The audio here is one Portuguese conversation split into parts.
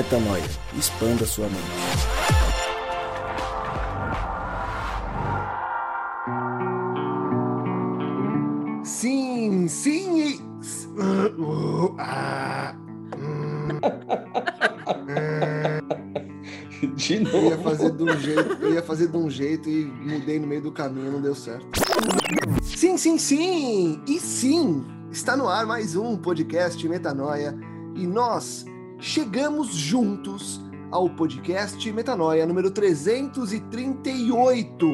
Metanoia. Expanda sua mente. Sim, sim e. Ah, hum. De Eu ia novo. fazer de um jeito, eu ia fazer de um jeito e mudei no meio do caminho, não deu certo. Sim, sim, sim! E sim, está no ar mais um podcast Metanoia e nós chegamos juntos ao podcast Metanoia número 338.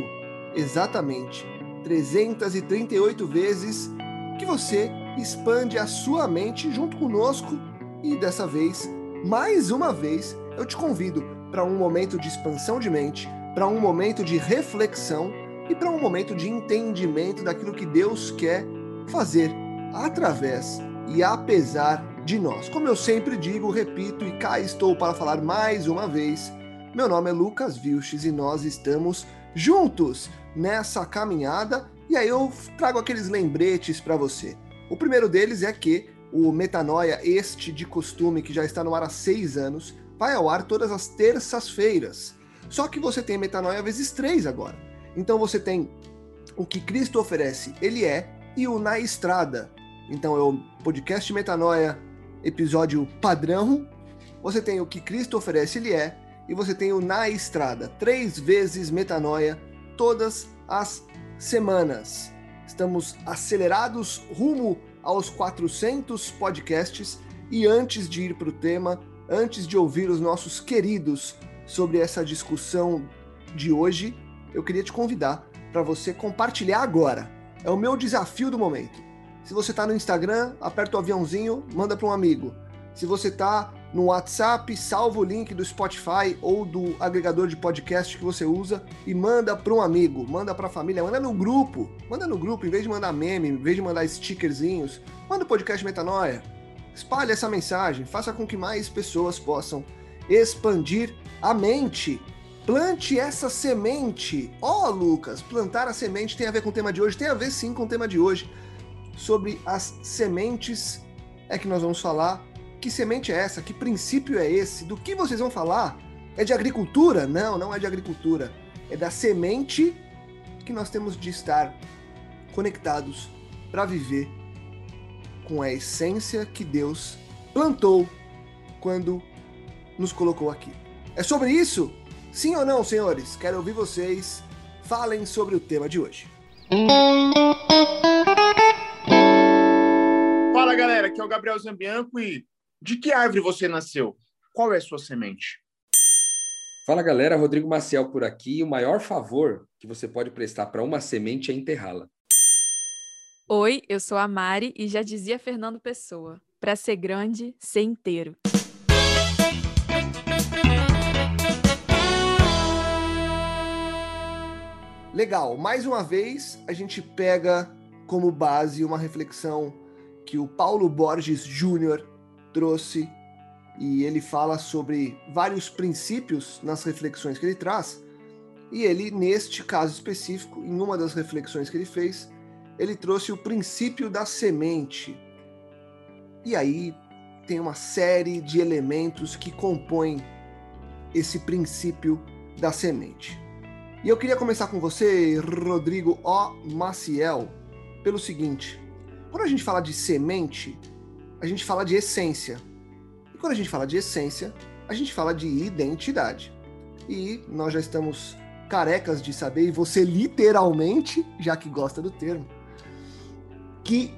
Exatamente, 338 vezes que você expande a sua mente junto conosco e dessa vez, mais uma vez, eu te convido para um momento de expansão de mente, para um momento de reflexão e para um momento de entendimento daquilo que Deus quer fazer através e apesar de nós. Como eu sempre digo, repito e cá estou para falar mais uma vez. Meu nome é Lucas Vilches e nós estamos juntos nessa caminhada e aí eu trago aqueles lembretes para você. O primeiro deles é que o Metanoia, este de costume que já está no ar há seis anos, vai ao ar todas as terças-feiras. Só que você tem Metanoia vezes três agora. Então você tem o que Cristo oferece, ele é, e o Na Estrada. Então é o podcast Metanoia, episódio padrão. Você tem o que Cristo oferece, ele é, e você tem o Na Estrada. Três vezes Metanoia, todas as semanas. Estamos acelerados rumo aos 400 podcasts e antes de ir para o tema, antes de ouvir os nossos queridos sobre essa discussão de hoje, eu queria te convidar para você compartilhar agora. É o meu desafio do momento. Se você está no Instagram, aperta o aviãozinho, manda para um amigo. Se você está no WhatsApp, salva o link do Spotify ou do agregador de podcast que você usa e manda para um amigo, manda para a família, manda no grupo, manda no grupo, em vez de mandar meme, em vez de mandar stickerzinhos, manda o podcast Metanoia. Espalhe essa mensagem, faça com que mais pessoas possam expandir a mente. Plante essa semente. Ó, oh, Lucas, plantar a semente tem a ver com o tema de hoje? Tem a ver sim com o tema de hoje. Sobre as sementes é que nós vamos falar. Que semente é essa? Que princípio é esse? Do que vocês vão falar? É de agricultura? Não, não é de agricultura. É da semente que nós temos de estar conectados para viver com a essência que Deus plantou quando nos colocou aqui. É sobre isso? Sim ou não, senhores? Quero ouvir vocês. Falem sobre o tema de hoje. Galera, aqui é o Gabriel Zambianco e de que árvore você nasceu? Qual é a sua semente? Fala galera, Rodrigo Maciel por aqui. O maior favor que você pode prestar para uma semente é enterrá-la. Oi, eu sou a Mari e já dizia Fernando Pessoa: para ser grande, ser inteiro. Legal, mais uma vez a gente pega como base uma reflexão que o Paulo Borges Júnior trouxe e ele fala sobre vários princípios nas reflexões que ele traz. E ele, neste caso específico, em uma das reflexões que ele fez, ele trouxe o princípio da semente. E aí tem uma série de elementos que compõem esse princípio da semente. E eu queria começar com você, Rodrigo O. Maciel, pelo seguinte: quando a gente fala de semente, a gente fala de essência. E quando a gente fala de essência, a gente fala de identidade. E nós já estamos carecas de saber, e você literalmente, já que gosta do termo, que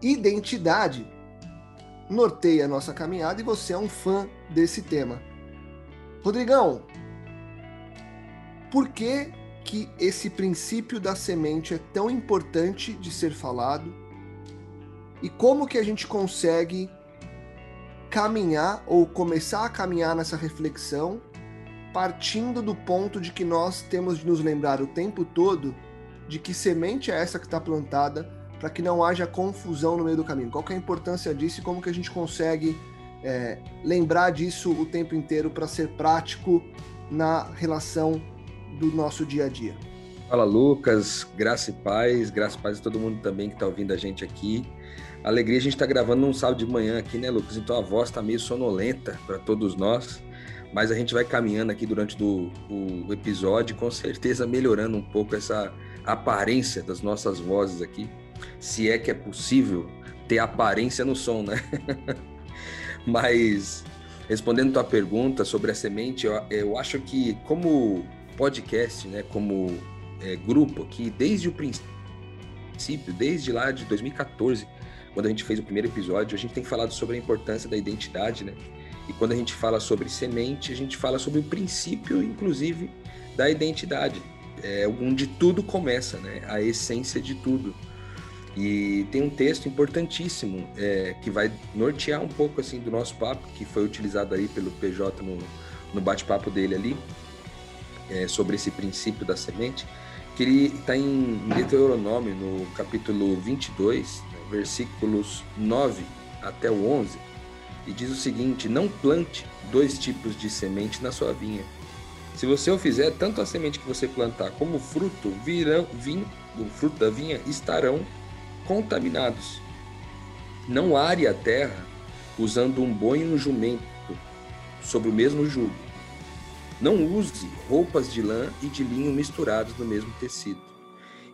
identidade norteia a nossa caminhada e você é um fã desse tema. Rodrigão, por que, que esse princípio da semente é tão importante de ser falado? E como que a gente consegue caminhar ou começar a caminhar nessa reflexão partindo do ponto de que nós temos de nos lembrar o tempo todo de que semente é essa que está plantada para que não haja confusão no meio do caminho. Qual é a importância disso e como que a gente consegue é, lembrar disso o tempo inteiro para ser prático na relação do nosso dia a dia? Fala, Lucas. Graça e paz. Graça e paz a todo mundo também que está ouvindo a gente aqui. Alegria, a gente está gravando num sábado de manhã aqui, né, Lucas? Então a voz está meio sonolenta para todos nós, mas a gente vai caminhando aqui durante do, o episódio, com certeza melhorando um pouco essa aparência das nossas vozes aqui, se é que é possível ter aparência no som, né? mas respondendo tua pergunta sobre a semente, eu, eu acho que como podcast, né, como é, grupo aqui, desde o princípio, desde lá de 2014 quando a gente fez o primeiro episódio, a gente tem falado sobre a importância da identidade, né? E quando a gente fala sobre semente, a gente fala sobre o princípio, inclusive, da identidade, é onde tudo começa, né? A essência de tudo. E tem um texto importantíssimo é, que vai nortear um pouco assim do nosso papo, que foi utilizado aí pelo PJ no, no bate-papo dele ali, é, sobre esse princípio da semente, que ele está em Deuteronômio, no capítulo 22, versículos 9 até o 11, e diz o seguinte: Não plante dois tipos de semente na sua vinha. Se você o fizer, tanto a semente que você plantar como o fruto virão, vinho, o fruto da vinha estarão contaminados. Não are a terra usando um boi e um jumento sobre o mesmo jugo. Não use roupas de lã e de linho misturados no mesmo tecido.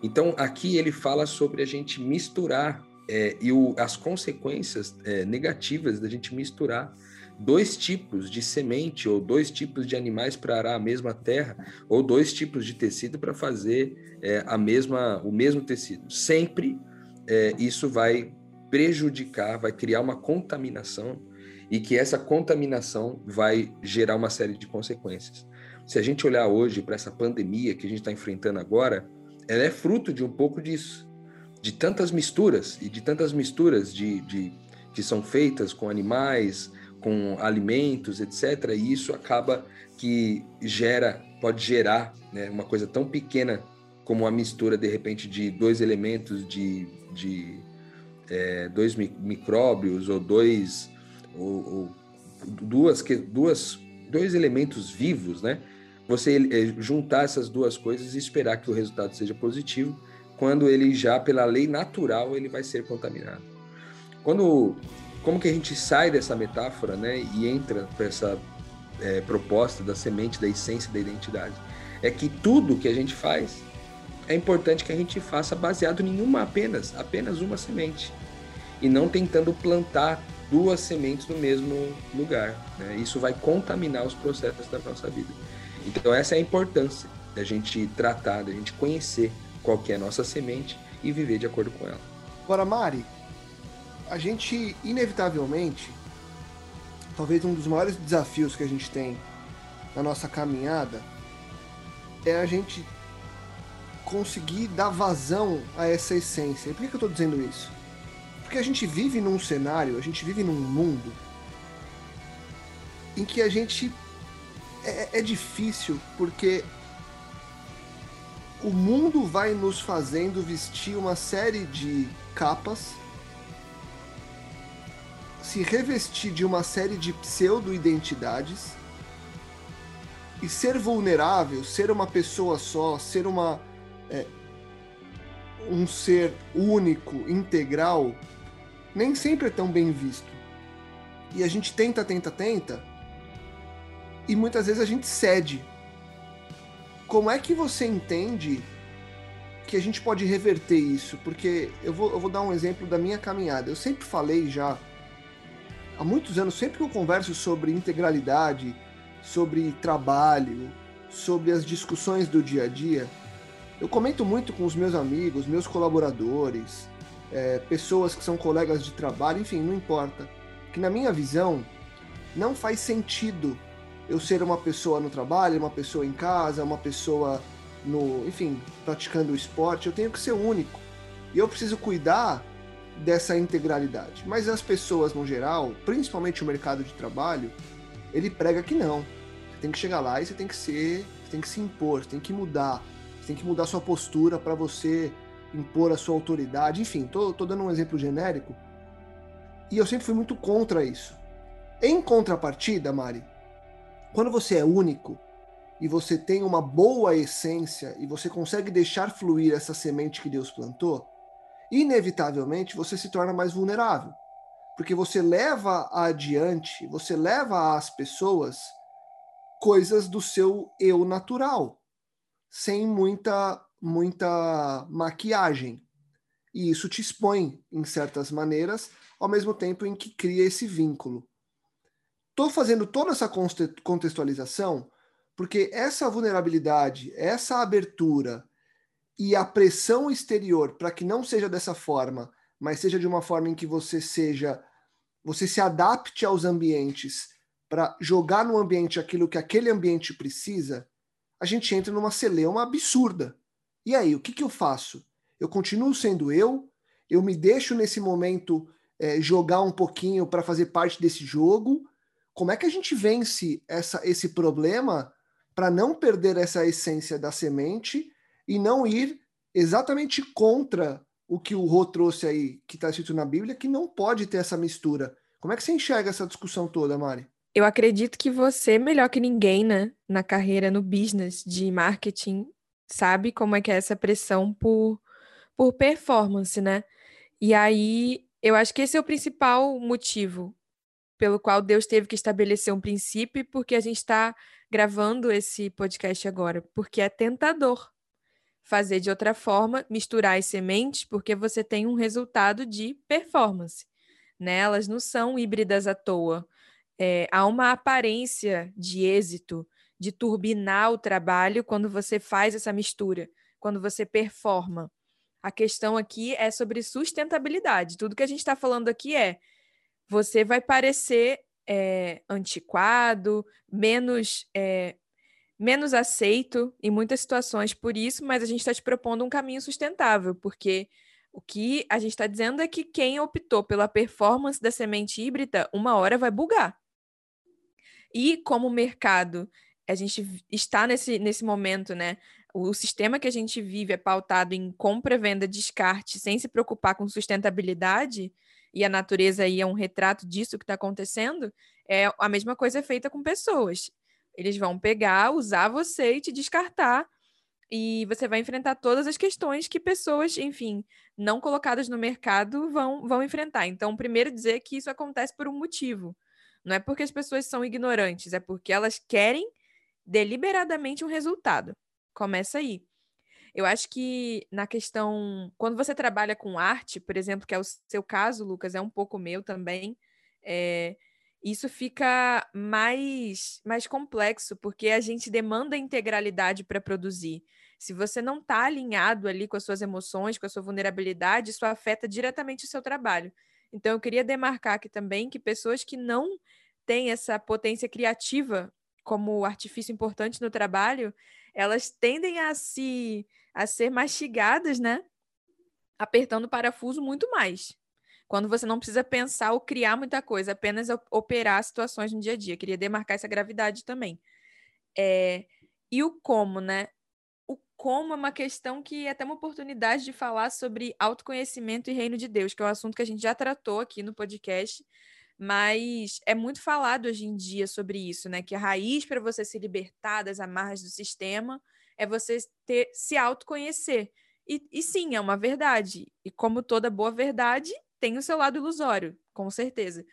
Então, aqui ele fala sobre a gente misturar é, e o, as consequências é, negativas da gente misturar dois tipos de semente ou dois tipos de animais para arar a mesma terra ou dois tipos de tecido para fazer é, a mesma o mesmo tecido. Sempre é, isso vai prejudicar vai criar uma contaminação e que essa contaminação vai gerar uma série de consequências. Se a gente olhar hoje para essa pandemia que a gente está enfrentando agora ela é fruto de um pouco disso de tantas misturas e de tantas misturas de, de que são feitas com animais, com alimentos, etc. E isso acaba que gera, pode gerar né, uma coisa tão pequena como a mistura de repente de dois elementos de, de é, dois micróbios ou dois ou, ou duas que duas dois elementos vivos, né? Você é, juntar essas duas coisas e esperar que o resultado seja positivo quando ele já, pela lei natural, ele vai ser contaminado. Quando, como que a gente sai dessa metáfora, né, e entra para essa é, proposta da semente, da essência da identidade? É que tudo que a gente faz é importante que a gente faça baseado em uma apenas, apenas uma semente, e não tentando plantar duas sementes no mesmo lugar. Né? Isso vai contaminar os processos da nossa vida. Então essa é a importância da gente tratar, da gente conhecer qual que é a nossa semente e viver de acordo com ela. Agora, Mari, a gente inevitavelmente, talvez um dos maiores desafios que a gente tem na nossa caminhada é a gente conseguir dar vazão a essa essência. E por que, eu estou dizendo isso? Porque a gente vive num cenário, a gente vive num mundo em que a gente é, é difícil porque o mundo vai nos fazendo vestir uma série de capas, se revestir de uma série de pseudo-identidades e ser vulnerável, ser uma pessoa só, ser uma é, um ser único, integral, nem sempre é tão bem visto. E a gente tenta, tenta, tenta, e muitas vezes a gente cede como é que você entende que a gente pode reverter isso? Porque eu vou, eu vou dar um exemplo da minha caminhada. Eu sempre falei já, há muitos anos, sempre que eu converso sobre integralidade, sobre trabalho, sobre as discussões do dia a dia, eu comento muito com os meus amigos, meus colaboradores, é, pessoas que são colegas de trabalho, enfim, não importa. Que na minha visão, não faz sentido eu ser uma pessoa no trabalho, uma pessoa em casa, uma pessoa no, enfim, praticando o esporte, eu tenho que ser único. E eu preciso cuidar dessa integralidade. Mas as pessoas no geral, principalmente o mercado de trabalho, ele prega que não. Você tem que chegar lá e você tem que ser, você tem que se impor, você tem que mudar, você tem que mudar sua postura para você impor a sua autoridade. Enfim, tô, tô dando um exemplo genérico. E eu sempre fui muito contra isso. Em contrapartida, Mari, quando você é único, e você tem uma boa essência e você consegue deixar fluir essa semente que Deus plantou, inevitavelmente você se torna mais vulnerável. Porque você leva adiante, você leva às pessoas coisas do seu eu natural, sem muita muita maquiagem. E isso te expõe em certas maneiras, ao mesmo tempo em que cria esse vínculo. Estou fazendo toda essa contextualização porque essa vulnerabilidade, essa abertura e a pressão exterior para que não seja dessa forma, mas seja de uma forma em que você seja, você se adapte aos ambientes para jogar no ambiente aquilo que aquele ambiente precisa, a gente entra numa celeuma absurda. E aí, o que, que eu faço? Eu continuo sendo eu, eu me deixo nesse momento é, jogar um pouquinho para fazer parte desse jogo. Como é que a gente vence essa, esse problema para não perder essa essência da semente e não ir exatamente contra o que o Rô trouxe aí, que está escrito na Bíblia, que não pode ter essa mistura. Como é que você enxerga essa discussão toda, Mari? Eu acredito que você, melhor que ninguém, né, na carreira, no business de marketing, sabe como é que é essa pressão por, por performance, né? E aí, eu acho que esse é o principal motivo pelo qual Deus teve que estabelecer um princípio, porque a gente está gravando esse podcast agora, porque é tentador fazer de outra forma, misturar as sementes, porque você tem um resultado de performance. Né? Elas não são híbridas à toa. É, há uma aparência de êxito, de turbinar o trabalho quando você faz essa mistura, quando você performa. A questão aqui é sobre sustentabilidade. Tudo que a gente está falando aqui é você vai parecer é, antiquado, menos, é, menos aceito em muitas situações por isso, mas a gente está te propondo um caminho sustentável, porque o que a gente está dizendo é que quem optou pela performance da semente híbrida, uma hora vai bugar. E como mercado, a gente está nesse, nesse momento, né? O sistema que a gente vive é pautado em compra, venda, descarte, sem se preocupar com sustentabilidade e a natureza aí é um retrato disso que está acontecendo, é a mesma coisa é feita com pessoas. Eles vão pegar, usar você e te descartar, e você vai enfrentar todas as questões que pessoas, enfim, não colocadas no mercado vão, vão enfrentar. Então, primeiro dizer que isso acontece por um motivo. Não é porque as pessoas são ignorantes, é porque elas querem deliberadamente um resultado. Começa aí. Eu acho que na questão. Quando você trabalha com arte, por exemplo, que é o seu caso, Lucas, é um pouco meu também, é, isso fica mais, mais complexo, porque a gente demanda integralidade para produzir. Se você não está alinhado ali com as suas emoções, com a sua vulnerabilidade, isso afeta diretamente o seu trabalho. Então, eu queria demarcar aqui também que pessoas que não têm essa potência criativa como artifício importante no trabalho, elas tendem a se a ser mastigadas, né? Apertando o parafuso muito mais. Quando você não precisa pensar ou criar muita coisa, apenas operar situações no dia a dia. Queria demarcar essa gravidade também. É... E o como, né? O como é uma questão que é até uma oportunidade de falar sobre autoconhecimento e reino de Deus, que é um assunto que a gente já tratou aqui no podcast, mas é muito falado hoje em dia sobre isso, né? Que a raiz para você se libertar das amarras do sistema é você ter, se autoconhecer. E, e sim, é uma verdade. E como toda boa verdade, tem o seu lado ilusório, com certeza.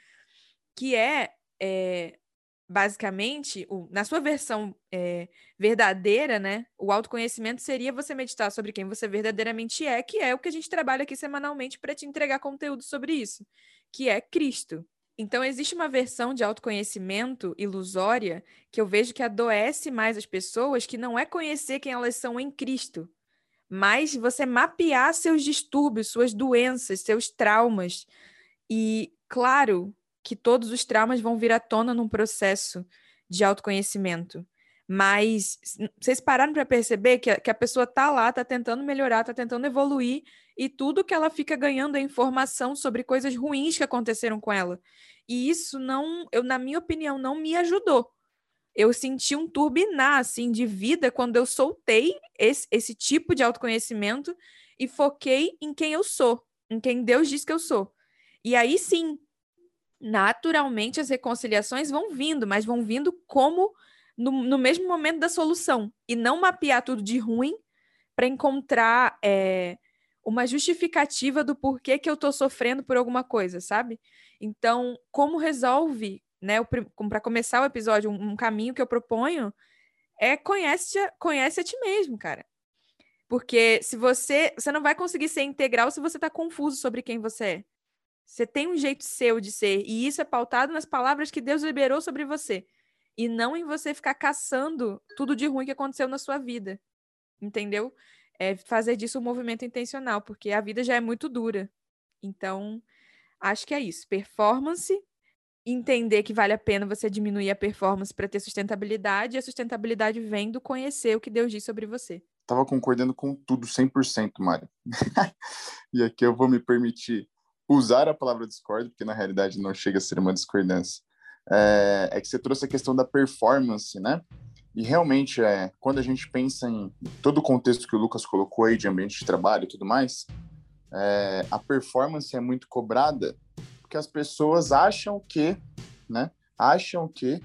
Que é, é basicamente, o, na sua versão é, verdadeira, né? O autoconhecimento seria você meditar sobre quem você verdadeiramente é, que é o que a gente trabalha aqui semanalmente para te entregar conteúdo sobre isso, que é Cristo. Então, existe uma versão de autoconhecimento ilusória que eu vejo que adoece mais as pessoas, que não é conhecer quem elas são em Cristo, mas você mapear seus distúrbios, suas doenças, seus traumas. E, claro, que todos os traumas vão vir à tona num processo de autoconhecimento. Mas vocês pararam para perceber que a, que a pessoa tá lá, tá tentando melhorar, tá tentando evoluir, e tudo que ela fica ganhando é informação sobre coisas ruins que aconteceram com ela. E isso não, eu na minha opinião, não me ajudou. Eu senti um turbinar assim de vida quando eu soltei esse, esse tipo de autoconhecimento e foquei em quem eu sou, em quem Deus diz que eu sou. E aí sim, naturalmente as reconciliações vão vindo, mas vão vindo como no, no mesmo momento da solução e não mapear tudo de ruim para encontrar é, uma justificativa do porquê que eu estou sofrendo por alguma coisa, sabe? Então, como resolve, né? Para começar o episódio, um, um, caminho que eu proponho é conhece, conhece a ti mesmo, cara. Porque se você. Você não vai conseguir ser integral se você está confuso sobre quem você é. Você tem um jeito seu de ser, e isso é pautado nas palavras que Deus liberou sobre você. E não em você ficar caçando tudo de ruim que aconteceu na sua vida. Entendeu? É fazer disso um movimento intencional, porque a vida já é muito dura. Então, acho que é isso. Performance, entender que vale a pena você diminuir a performance para ter sustentabilidade, e a sustentabilidade vem do conhecer o que Deus diz sobre você. Tava concordando com tudo 100%, Mário. e aqui eu vou me permitir usar a palavra discordo, porque na realidade não chega a ser uma discordância. É, é que você trouxe a questão da performance, né? E realmente, é, quando a gente pensa em todo o contexto que o Lucas colocou aí de ambiente de trabalho e tudo mais, é, a performance é muito cobrada porque as pessoas acham que, né? Acham que,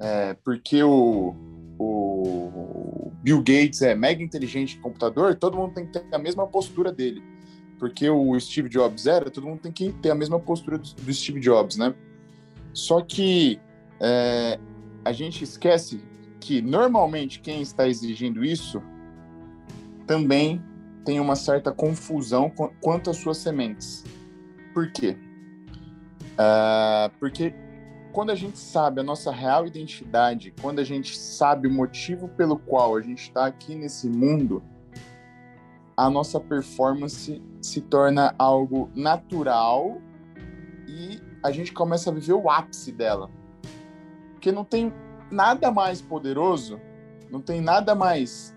é, porque o, o Bill Gates é mega inteligente em computador, todo mundo tem que ter a mesma postura dele. Porque o Steve Jobs era, todo mundo tem que ter a mesma postura do, Steve Jobs, né? Só que é, a gente esquece que normalmente quem está exigindo isso também tem uma certa confusão quanto às suas sementes. Por quê? Uh, porque quando a gente sabe a nossa real identidade, quando a gente sabe o motivo pelo qual a gente está aqui nesse mundo, a nossa performance se torna algo natural e a gente começa a viver o ápice dela. Porque não tem nada mais poderoso, não tem nada mais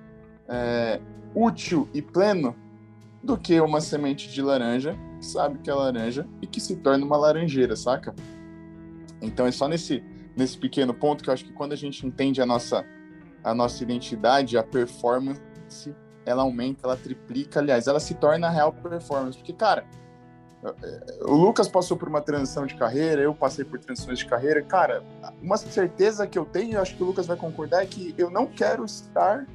é, útil e pleno do que uma semente de laranja que sabe que é laranja e que se torna uma laranjeira, saca? Então é só nesse, nesse pequeno ponto que eu acho que quando a gente entende a nossa, a nossa identidade, a performance, ela aumenta, ela triplica, aliás, ela se torna a real performance. Porque, cara, o Lucas passou por uma transição de carreira, eu passei por transições de carreira. Cara, uma certeza que eu tenho, acho que o Lucas vai concordar, é que eu não quero estar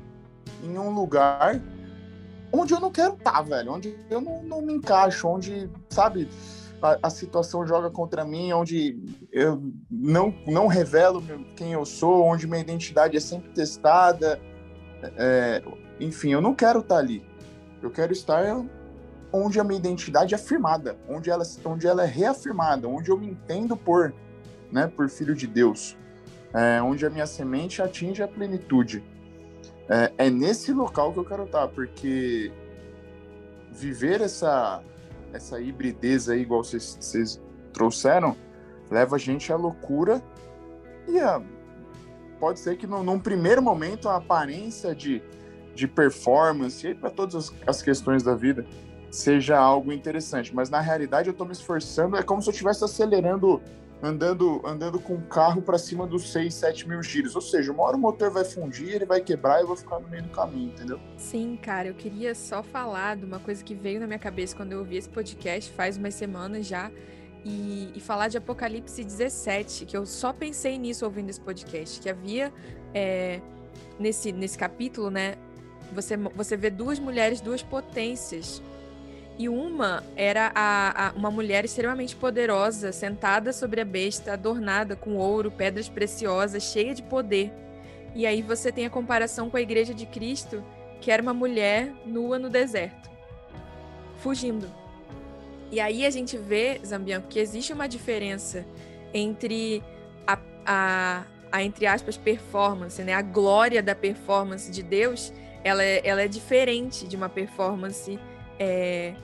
em um lugar onde eu não quero estar, velho. Onde eu não, não me encaixo, onde, sabe, a, a, situação joga contra mim, onde eu não, não revelo quem eu sou, onde minha identidade é sempre testada. É, enfim, eu não quero estar ali. Eu quero estar onde a minha identidade é afirmada, onde ela, onde ela é reafirmada, onde eu me entendo por, né, por filho de Deus, é, onde a minha semente atinge a plenitude. É, é, nesse local que eu quero estar, porque viver essa, essa hibridez aí, igual vocês, trouxeram, leva a gente à loucura e a, pode ser que no, num primeiro momento a aparência de, de performance, e para todas as, as questões da vida, seja algo interessante. Mas na realidade eu estou me esforçando, é como se eu estivesse acelerando, andando, andando com o carro para cima dos 6, 7 mil giros. Ou seja, uma hora o motor vai fundir, ele vai quebrar e eu vou ficar no meio do caminho, entendeu? Sim, cara, eu queria só falar de uma coisa que veio na minha cabeça quando eu ouvi esse podcast faz umas semanas já. E, e falar de Apocalipse 17, que eu só pensei nisso ouvindo esse podcast, que havia é, nesse, nesse capítulo, né? Você, você vê duas mulheres, duas potências e uma era a, a, uma mulher extremamente poderosa, sentada sobre a besta, adornada com ouro, pedras preciosas, cheia de poder. E aí você tem a comparação com a igreja de Cristo, que era uma mulher nua no deserto, fugindo. E aí a gente vê, Zambianco, que existe uma diferença entre a, a, a entre aspas, performance, né? A glória da performance de Deus, ela é, ela é diferente de uma performance é,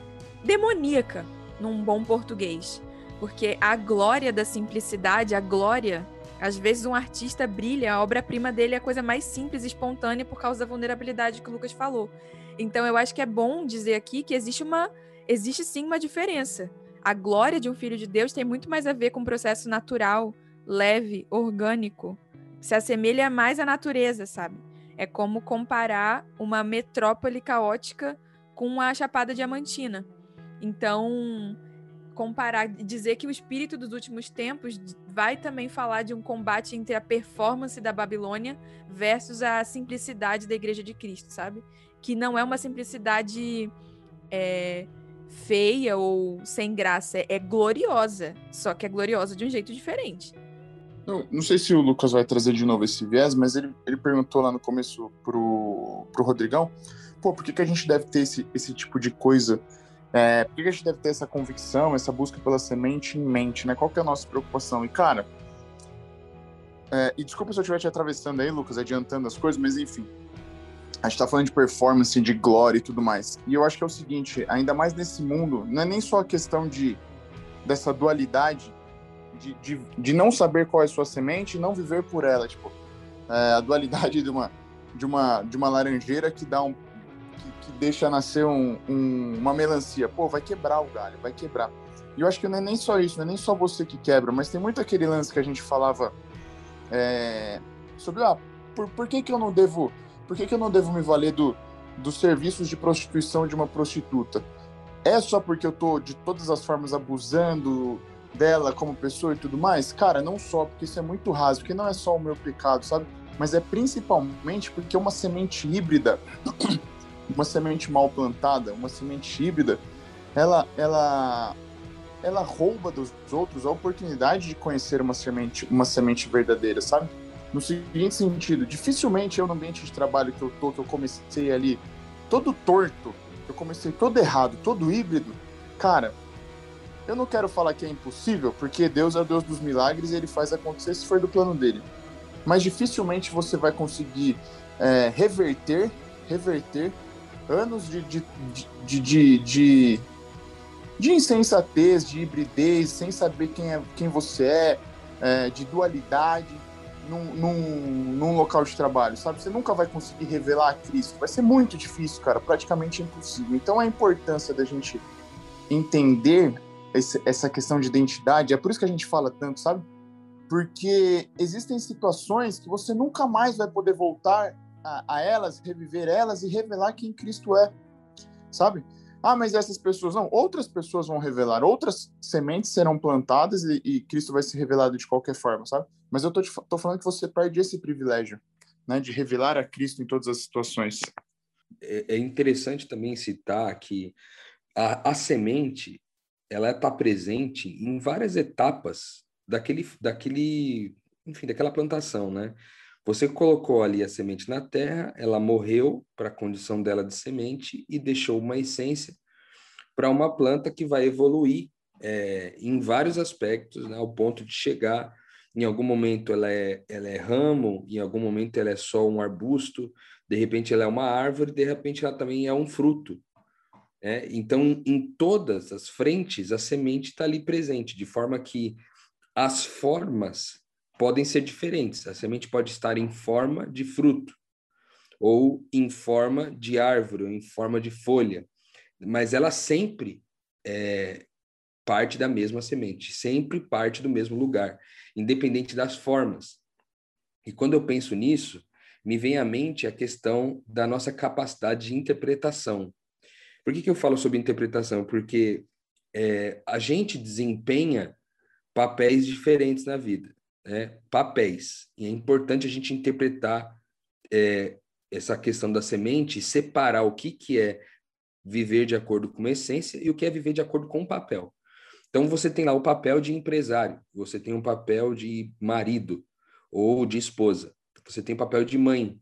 demoníaca, num bom português. Porque a glória da simplicidade, a glória, às vezes um artista brilha, a obra-prima dele é a coisa mais simples e espontânea por causa da vulnerabilidade que o Lucas falou. Então eu acho que é bom dizer aqui que existe uma existe sim uma diferença. A glória de um filho de Deus tem muito mais a ver com um processo natural, leve, orgânico. Se assemelha mais à natureza, sabe? É como comparar uma metrópole caótica com a Chapada Diamantina. Então, comparar, dizer que o espírito dos últimos tempos vai também falar de um combate entre a performance da Babilônia versus a simplicidade da Igreja de Cristo, sabe? Que não é uma simplicidade é, feia ou sem graça, é gloriosa, só que é gloriosa de um jeito diferente. Não, não sei se o Lucas vai trazer de novo esse viés, mas ele, ele perguntou lá no começo pro, pro Rodrigão, pô, por que, que a gente deve ter esse, esse tipo de coisa é, por que a gente deve ter essa convicção, essa busca pela semente em mente, né? Qual que é a nossa preocupação? E, cara, é, e desculpa se eu estiver te atravessando aí, Lucas, adiantando as coisas, mas enfim. A gente tá falando de performance, de glória e tudo mais. E eu acho que é o seguinte, ainda mais nesse mundo, não é nem só a questão de dessa dualidade de, de, de não saber qual é a sua semente e não viver por ela. Tipo, é, a dualidade de uma, de, uma, de uma laranjeira que dá um, que deixa nascer um, um, uma melancia. Pô, vai quebrar o galho, vai quebrar. E eu acho que não é nem só isso, não é nem só você que quebra, mas tem muito aquele lance que a gente falava é, sobre, ah, por, por que, que eu não devo, por que, que eu não devo me valer do, dos serviços de prostituição de uma prostituta? É só porque eu tô de todas as formas abusando dela como pessoa e tudo mais? Cara, não só, porque isso é muito raso, porque não é só o meu pecado, sabe? Mas é principalmente porque é uma semente híbrida uma semente mal plantada, uma semente híbrida, ela, ela, ela rouba dos outros a oportunidade de conhecer uma semente, uma semente verdadeira, sabe? No seguinte sentido, dificilmente eu no ambiente de trabalho que eu tô, que eu comecei ali todo torto, eu comecei todo errado, todo híbrido, cara, eu não quero falar que é impossível, porque Deus é o Deus dos milagres e ele faz acontecer se for do plano dele. Mas dificilmente você vai conseguir é, reverter, reverter anos de, de, de, de, de, insensatez, de hibridez, sem saber quem, é, quem você é, é de dualidade num, num, num, local de trabalho, sabe? Você nunca vai conseguir revelar a Cristo. Vai ser muito difícil, cara, praticamente impossível. Então a importância da gente entender esse, essa questão de identidade, é por isso que a gente fala tanto, sabe? Porque existem situações que você nunca mais vai poder voltar a, a elas, reviver elas e revelar quem Cristo é, sabe? Ah, mas essas pessoas não, outras pessoas vão revelar, outras sementes serão plantadas e, e Cristo vai ser revelado de qualquer forma, sabe? Mas eu tô, te, tô falando que você perde esse privilégio, né, de revelar a Cristo em todas as situações. É, é interessante também citar que a, a semente ela está presente em várias etapas daquele, daquele, enfim, daquela plantação, né? Você colocou ali a semente na terra, ela morreu para a condição dela de semente e deixou uma essência para uma planta que vai evoluir é, em vários aspectos, né, ao ponto de chegar, em algum momento ela é, ela é ramo, em algum momento ela é só um arbusto, de repente ela é uma árvore, de repente ela também é um fruto. Né? Então, em todas as frentes, a semente está ali presente, de forma que as formas podem ser diferentes. A semente pode estar em forma de fruto, ou em forma de árvore, ou em forma de folha, mas ela sempre é parte da mesma semente, sempre parte do mesmo lugar, independente das formas. E quando eu penso nisso, me vem à mente a questão da nossa capacidade de interpretação. Por que, que eu falo sobre interpretação? Porque é, a gente desempenha papéis diferentes na vida né, papéis. E é importante a gente interpretar é, essa questão da semente, separar o que, que é viver de acordo com uma essência e o que é viver de acordo com o papel. Então você tem lá o papel de empresário, você tem um papel de marido ou de esposa, você tem o papel de mãe,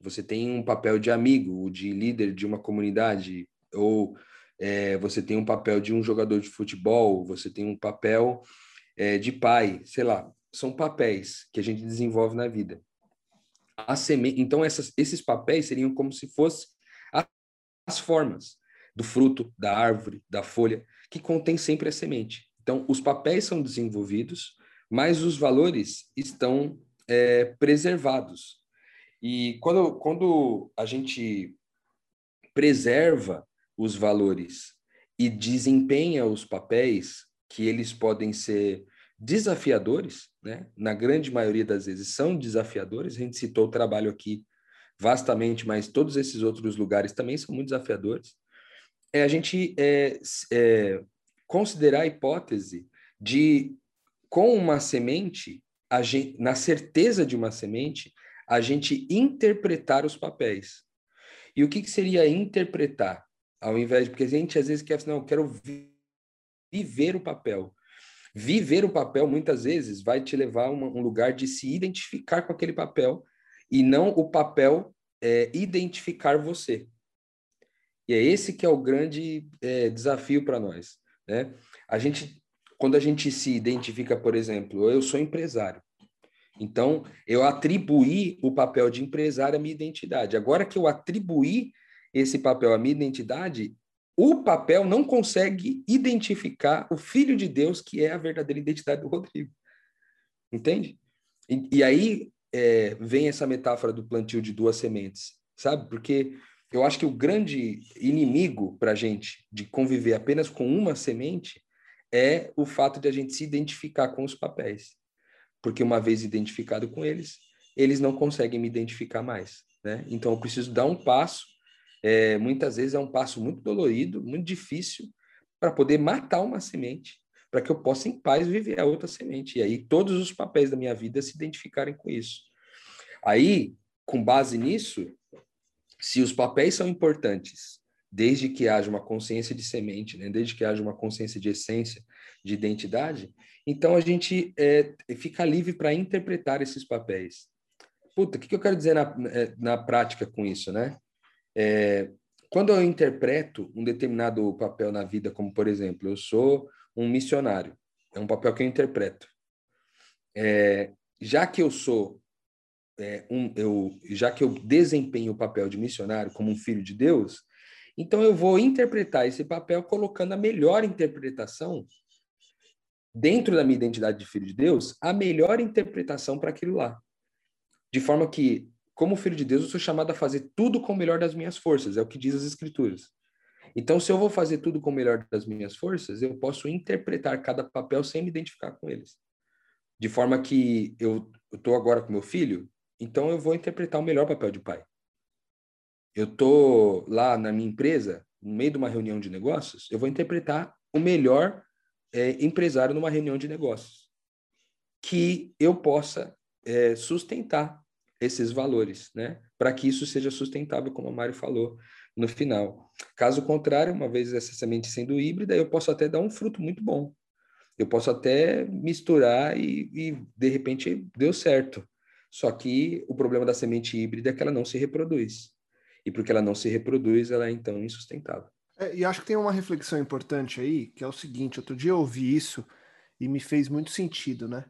você tem um papel de amigo, de líder de uma comunidade, ou é, você tem um papel de um jogador de futebol, você tem um papel é, de pai, sei lá são papéis que a gente desenvolve na vida. Seme... Então, essas, esses papéis seriam como se fossem as formas do fruto, da árvore, da folha, que contém sempre a semente. Então, os papéis são desenvolvidos, mas os valores estão é, preservados. E quando, quando a gente preserva os valores e desempenha os papéis, que eles podem ser desafiadores, né? na grande maioria das vezes são desafiadores. A gente citou o trabalho aqui vastamente, mas todos esses outros lugares também são muito desafiadores. É, a gente é, é, considerar a hipótese de, com uma semente, gente, na certeza de uma semente, a gente interpretar os papéis. E o que, que seria interpretar? Ao invés de. Porque a gente às vezes quer, não, eu quero viver o papel. Viver o papel, muitas vezes, vai te levar a um lugar de se identificar com aquele papel e não o papel é, identificar você. E é esse que é o grande é, desafio para nós. Né? A gente, quando a gente se identifica, por exemplo, eu sou empresário. Então, eu atribuí o papel de empresário à minha identidade. Agora que eu atribuí esse papel à minha identidade, o papel não consegue identificar o Filho de Deus, que é a verdadeira identidade do Rodrigo. Entende? E, e aí é, vem essa metáfora do plantio de duas sementes, sabe? Porque eu acho que o grande inimigo para a gente de conviver apenas com uma semente é o fato de a gente se identificar com os papéis. Porque uma vez identificado com eles, eles não conseguem me identificar mais. Né? Então eu preciso dar um passo é, muitas vezes é um passo muito dolorido, muito difícil, para poder matar uma semente, para que eu possa em paz viver a outra semente. E aí todos os papéis da minha vida se identificarem com isso. Aí, com base nisso, se os papéis são importantes, desde que haja uma consciência de semente, né? desde que haja uma consciência de essência, de identidade, então a gente é, fica livre para interpretar esses papéis. Puta, o que, que eu quero dizer na, é, na prática com isso, né? É, quando eu interpreto um determinado papel na vida, como por exemplo, eu sou um missionário, é um papel que eu interpreto. É, já que eu sou é, um, eu, já que eu desempenho o papel de missionário como um filho de Deus, então eu vou interpretar esse papel colocando a melhor interpretação dentro da minha identidade de filho de Deus, a melhor interpretação para aquilo lá. De forma que como filho de Deus, eu sou chamado a fazer tudo com o melhor das minhas forças, é o que diz as Escrituras. Então, se eu vou fazer tudo com o melhor das minhas forças, eu posso interpretar cada papel sem me identificar com eles. De forma que eu estou agora com meu filho, então eu vou interpretar o melhor papel de pai. Eu estou lá na minha empresa, no meio de uma reunião de negócios, eu vou interpretar o melhor é, empresário numa reunião de negócios. Que eu possa é, sustentar esses valores, né? Para que isso seja sustentável, como a Mário falou no final. Caso contrário, uma vez essa semente sendo híbrida, eu posso até dar um fruto muito bom. Eu posso até misturar e, e de repente deu certo. Só que o problema da semente híbrida é que ela não se reproduz. E porque ela não se reproduz, ela é então insustentável. É, e acho que tem uma reflexão importante aí, que é o seguinte: outro dia eu ouvi isso e me fez muito sentido, né?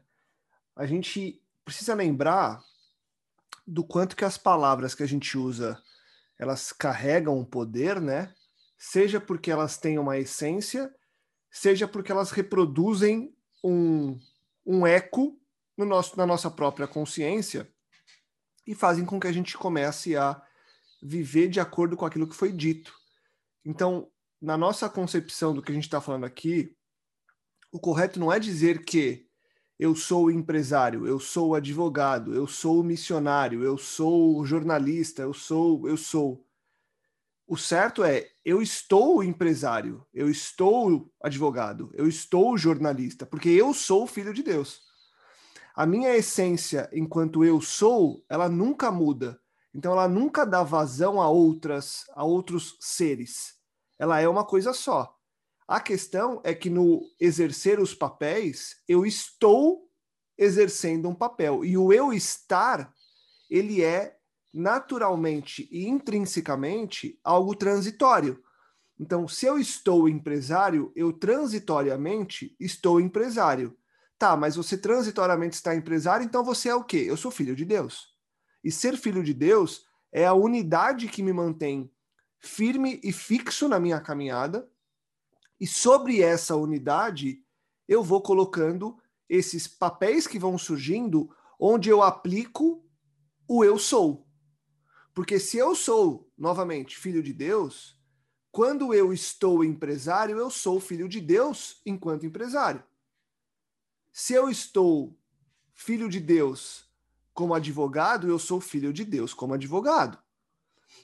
A gente precisa lembrar do quanto que as palavras que a gente usa elas carregam um poder, né? Seja porque elas têm uma essência, seja porque elas reproduzem um, um eco no nosso, na nossa própria consciência e fazem com que a gente comece a viver de acordo com aquilo que foi dito. Então, na nossa concepção do que a gente está falando aqui, o correto não é dizer que eu sou empresário, eu sou advogado, eu sou missionário, eu sou jornalista, eu sou, eu sou. O certo é, eu estou empresário, eu estou advogado, eu estou jornalista, porque eu sou filho de Deus. A minha essência enquanto eu sou, ela nunca muda. Então ela nunca dá vazão a outras, a outros seres. Ela é uma coisa só. A questão é que no exercer os papéis, eu estou exercendo um papel. E o eu estar, ele é naturalmente e intrinsecamente algo transitório. Então, se eu estou empresário, eu transitoriamente estou empresário. Tá, mas você transitoriamente está empresário, então você é o quê? Eu sou filho de Deus. E ser filho de Deus é a unidade que me mantém firme e fixo na minha caminhada e sobre essa unidade, eu vou colocando esses papéis que vão surgindo, onde eu aplico o eu sou. Porque se eu sou, novamente, filho de Deus, quando eu estou empresário, eu sou filho de Deus enquanto empresário. Se eu estou filho de Deus como advogado, eu sou filho de Deus como advogado.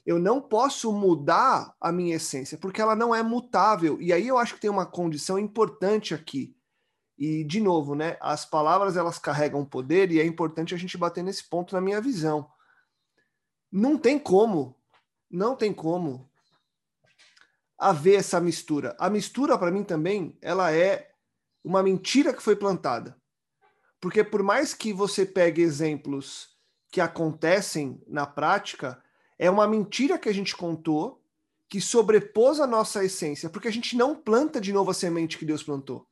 Eu não posso mudar a minha essência, porque ela não é mutável. E aí eu acho que tem uma condição importante aqui. E, de novo, né, as palavras elas carregam poder e é importante a gente bater nesse ponto na minha visão. Não tem como, não tem como haver essa mistura. A mistura, para mim também, ela é uma mentira que foi plantada. Porque por mais que você pegue exemplos que acontecem na prática, é uma mentira que a gente contou que sobrepôs a nossa essência, porque a gente não planta de novo a semente que Deus plantou.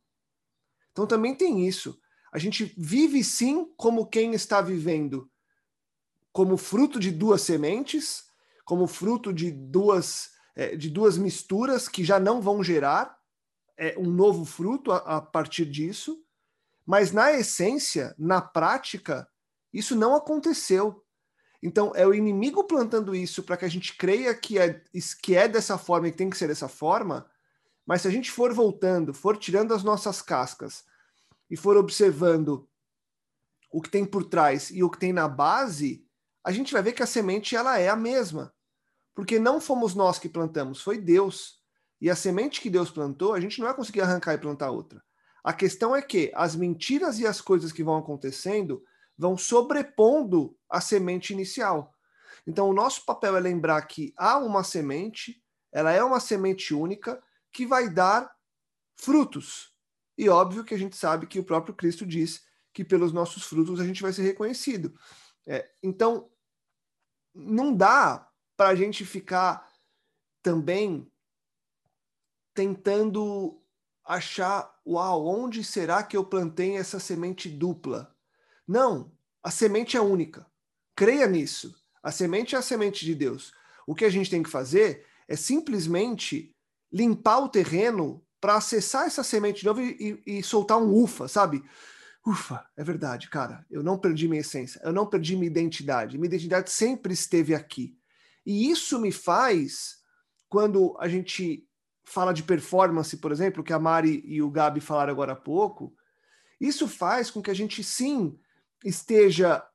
Então também tem isso. A gente vive sim como quem está vivendo como fruto de duas sementes, como fruto de duas, é, de duas misturas que já não vão gerar é, um novo fruto a, a partir disso. Mas na essência, na prática, isso não aconteceu. Então, é o inimigo plantando isso para que a gente creia que é, que é dessa forma e que tem que ser dessa forma. Mas se a gente for voltando, for tirando as nossas cascas e for observando o que tem por trás e o que tem na base, a gente vai ver que a semente ela é a mesma. Porque não fomos nós que plantamos, foi Deus. E a semente que Deus plantou, a gente não vai conseguir arrancar e plantar outra. A questão é que as mentiras e as coisas que vão acontecendo vão sobrepondo a semente inicial. Então, o nosso papel é lembrar que há uma semente, ela é uma semente única que vai dar frutos. E óbvio que a gente sabe que o próprio Cristo diz que pelos nossos frutos a gente vai ser reconhecido. É, então, não dá para a gente ficar também tentando achar, uau, onde será que eu plantei essa semente dupla? Não, a semente é única. Creia nisso. A semente é a semente de Deus. O que a gente tem que fazer é simplesmente limpar o terreno para acessar essa semente de novo e, e, e, soltar um ufa, sabe? Ufa, é verdade, cara. Eu não perdi minha essência, eu não perdi minha identidade. Minha identidade sempre esteve aqui. E isso me faz, quando a gente fala de performance, por exemplo, que a Mari e o Gabi falaram agora há pouco, isso faz com que a gente sim esteja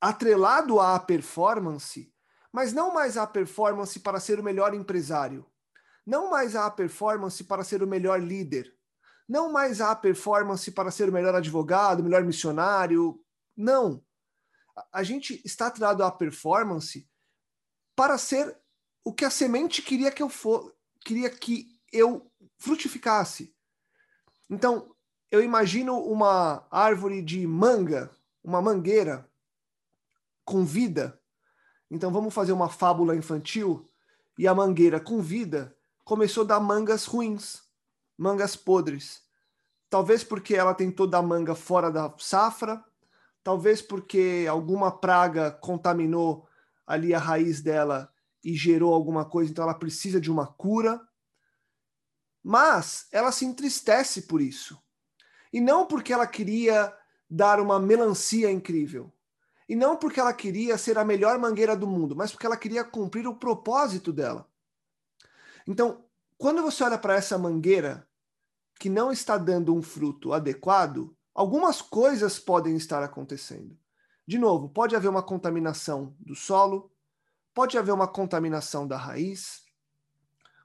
atrelado à performance, mas não mais à performance para ser o melhor empresário, não mais à performance para ser o melhor líder, não mais à performance para ser o melhor advogado, o melhor missionário, não. A gente está atrelado à performance para ser o que a semente queria que eu for, queria que eu frutificasse. Então, eu imagino uma árvore de manga, uma mangueira com vida. Então, vamos fazer uma fábula infantil e a mangueira com vida começou a dar mangas ruins, mangas podres. Talvez porque ela tentou dar manga fora da safra, talvez porque alguma praga contaminou ali a raiz dela e gerou alguma coisa, então ela precisa de uma cura. Mas ela se entristece por isso. E não porque ela queria dar uma melancia incrível. E não porque ela queria ser a melhor mangueira do mundo, mas porque ela queria cumprir o propósito dela. Então, quando você olha para essa mangueira que não está dando um fruto adequado, algumas coisas podem estar acontecendo. De novo, pode haver uma contaminação do solo, pode haver uma contaminação da raiz,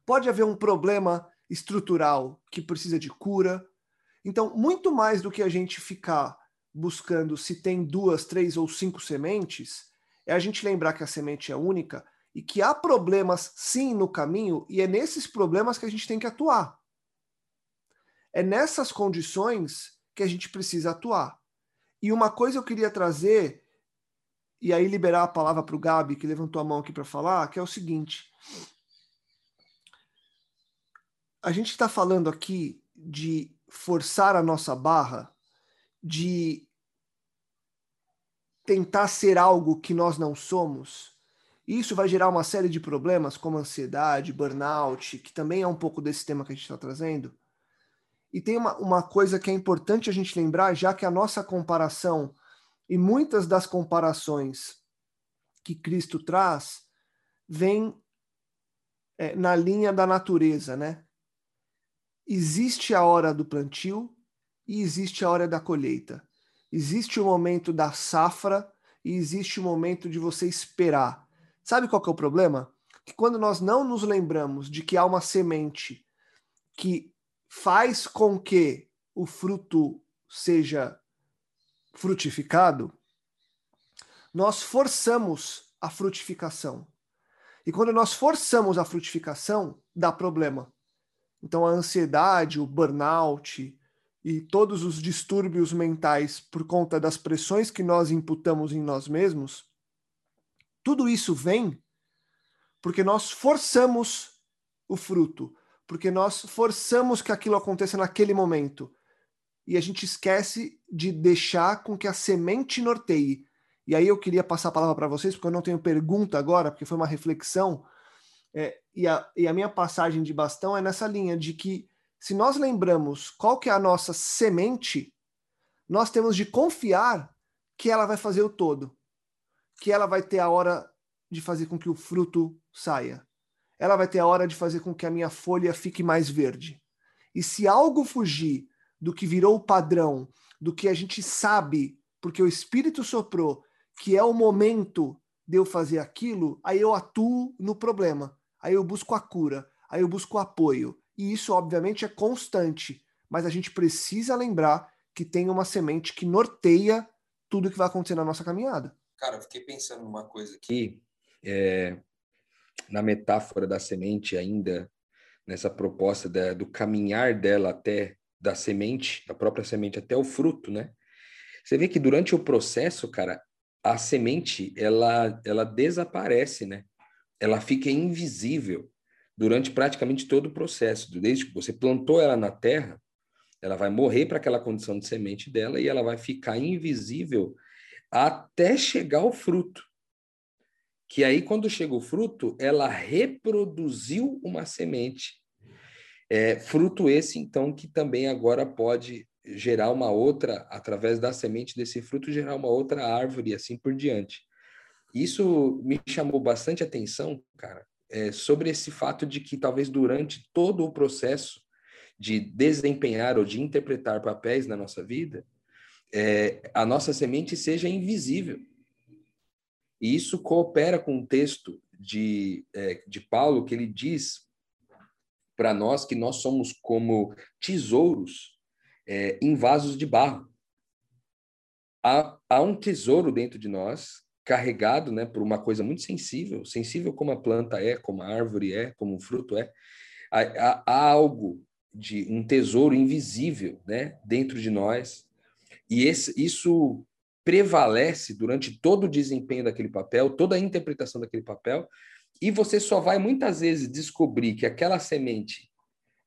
pode haver um problema estrutural que precisa de cura. Então, muito mais do que a gente ficar buscando se tem duas, três ou cinco sementes, é a gente lembrar que a semente é única e que há problemas sim no caminho e é nesses problemas que a gente tem que atuar. É nessas condições que a gente precisa atuar. E uma coisa eu queria trazer e aí liberar a palavra para o Gabi, que levantou a mão aqui para falar, que é o seguinte. A gente está falando aqui de forçar a nossa barra, de tentar ser algo que nós não somos. Isso vai gerar uma série de problemas, como ansiedade, burnout, que também é um pouco desse tema que a gente está trazendo. E tem uma, uma coisa que é importante a gente lembrar, já que a nossa comparação e muitas das comparações que Cristo traz vêm é, na linha da natureza, né? Existe a hora do plantio e existe a hora da colheita. Existe o momento da safra e existe o momento de você esperar. Sabe qual é o problema? Que quando nós não nos lembramos de que há uma semente que faz com que o fruto seja frutificado, nós forçamos a frutificação. E quando nós forçamos a frutificação, dá problema. Então a ansiedade, o burnout e todos os distúrbios mentais por conta das pressões que nós imputamos em nós mesmos, tudo isso vem porque nós forçamos o fruto, porque nós forçamos que aquilo aconteça naquele momento. E a gente esquece de deixar com que a semente norteie. E aí eu queria passar a palavra para vocês, porque eu não tenho pergunta agora, porque foi uma reflexão. É, e, a, e a minha passagem de bastão é nessa linha de que se nós lembramos qual que é a nossa semente, nós temos de confiar que ela vai fazer o todo, que ela vai ter a hora de fazer com que o fruto saia. Ela vai ter a hora de fazer com que a minha folha fique mais verde. E se algo fugir do que virou o padrão, do que a gente sabe, porque o Espírito soprou, que é o momento de eu fazer aquilo, aí eu atuo no problema. Aí eu busco a cura, aí eu busco o apoio. E isso, obviamente, é constante. Mas a gente precisa lembrar que tem uma semente que norteia tudo que vai acontecer na nossa caminhada. Cara, eu fiquei pensando numa coisa aqui, é, na metáfora da semente ainda, nessa proposta da, do caminhar dela até da semente, da própria semente até o fruto, né? Você vê que durante o processo, cara, a semente ela ela desaparece, né? Ela fica invisível durante praticamente todo o processo, desde que você plantou ela na terra, ela vai morrer para aquela condição de semente dela e ela vai ficar invisível até chegar o fruto. Que aí, quando chega o fruto, ela reproduziu uma semente. É, fruto esse, então, que também agora pode gerar uma outra, através da semente desse fruto, gerar uma outra árvore e assim por diante. Isso me chamou bastante atenção, cara, é, sobre esse fato de que talvez durante todo o processo de desempenhar ou de interpretar papéis na nossa vida, é, a nossa semente seja invisível. E isso coopera com o texto de, é, de Paulo, que ele diz para nós que nós somos como tesouros é, em vasos de barro. Há, há um tesouro dentro de nós, carregado né, por uma coisa muito sensível, sensível como a planta é, como a árvore é, como o fruto é. Há, há, algo de um tesouro invisível né, dentro de nós, e esse, isso prevalece durante todo o desempenho daquele papel, toda a interpretação daquele papel, e você só vai muitas vezes descobrir que aquela semente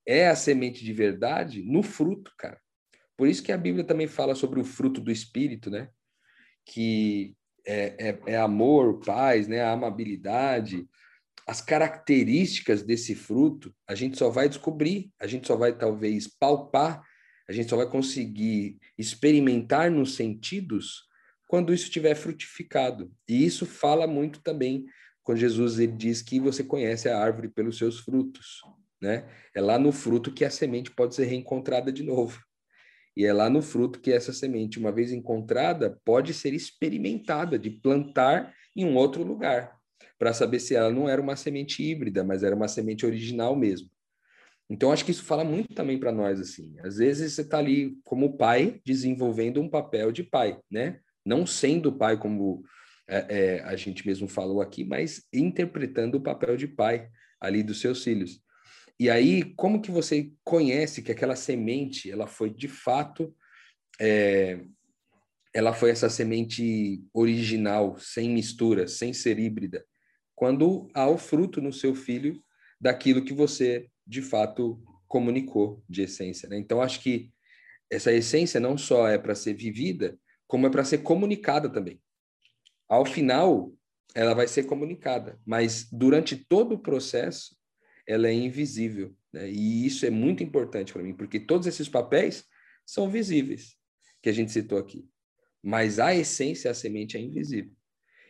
é a semente de verdade no fruto, cara. Por isso que a Bíblia também fala sobre o fruto do Espírito, né? Que é, é, é amor, paz, né? A amabilidade. As características desse fruto, a gente só vai descobrir, a gente só vai talvez palpar, a gente só vai conseguir experimentar nos sentidos quando isso tiver frutificado. E isso fala muito também quando Jesus ele diz que você conhece a árvore pelos seus frutos, né? É lá no fruto que a semente pode ser reencontrada de novo. E é lá no fruto que essa semente, uma vez encontrada, pode ser experimentada de plantar em um outro lugar, para saber se ela não era uma semente híbrida, mas era uma semente original mesmo. Então, acho que isso fala muito também para nós, assim. Às vezes você está ali como pai, desenvolvendo um papel de pai, né? Não sendo pai, como é, é, a gente mesmo falou aqui, mas interpretando o papel de pai ali dos seus filhos. E aí, como que você conhece que aquela semente, ela foi de fato, é, ela foi essa semente original, sem mistura, sem ser híbrida? Quando há o fruto no seu filho daquilo que você, de fato, comunicou de essência. Né? Então, acho que essa essência não só é para ser vivida, como é para ser comunicada também. Ao final, ela vai ser comunicada, mas durante todo o processo, ela é invisível. Né? E isso é muito importante para mim, porque todos esses papéis são visíveis, que a gente citou aqui. Mas a essência, a semente é invisível.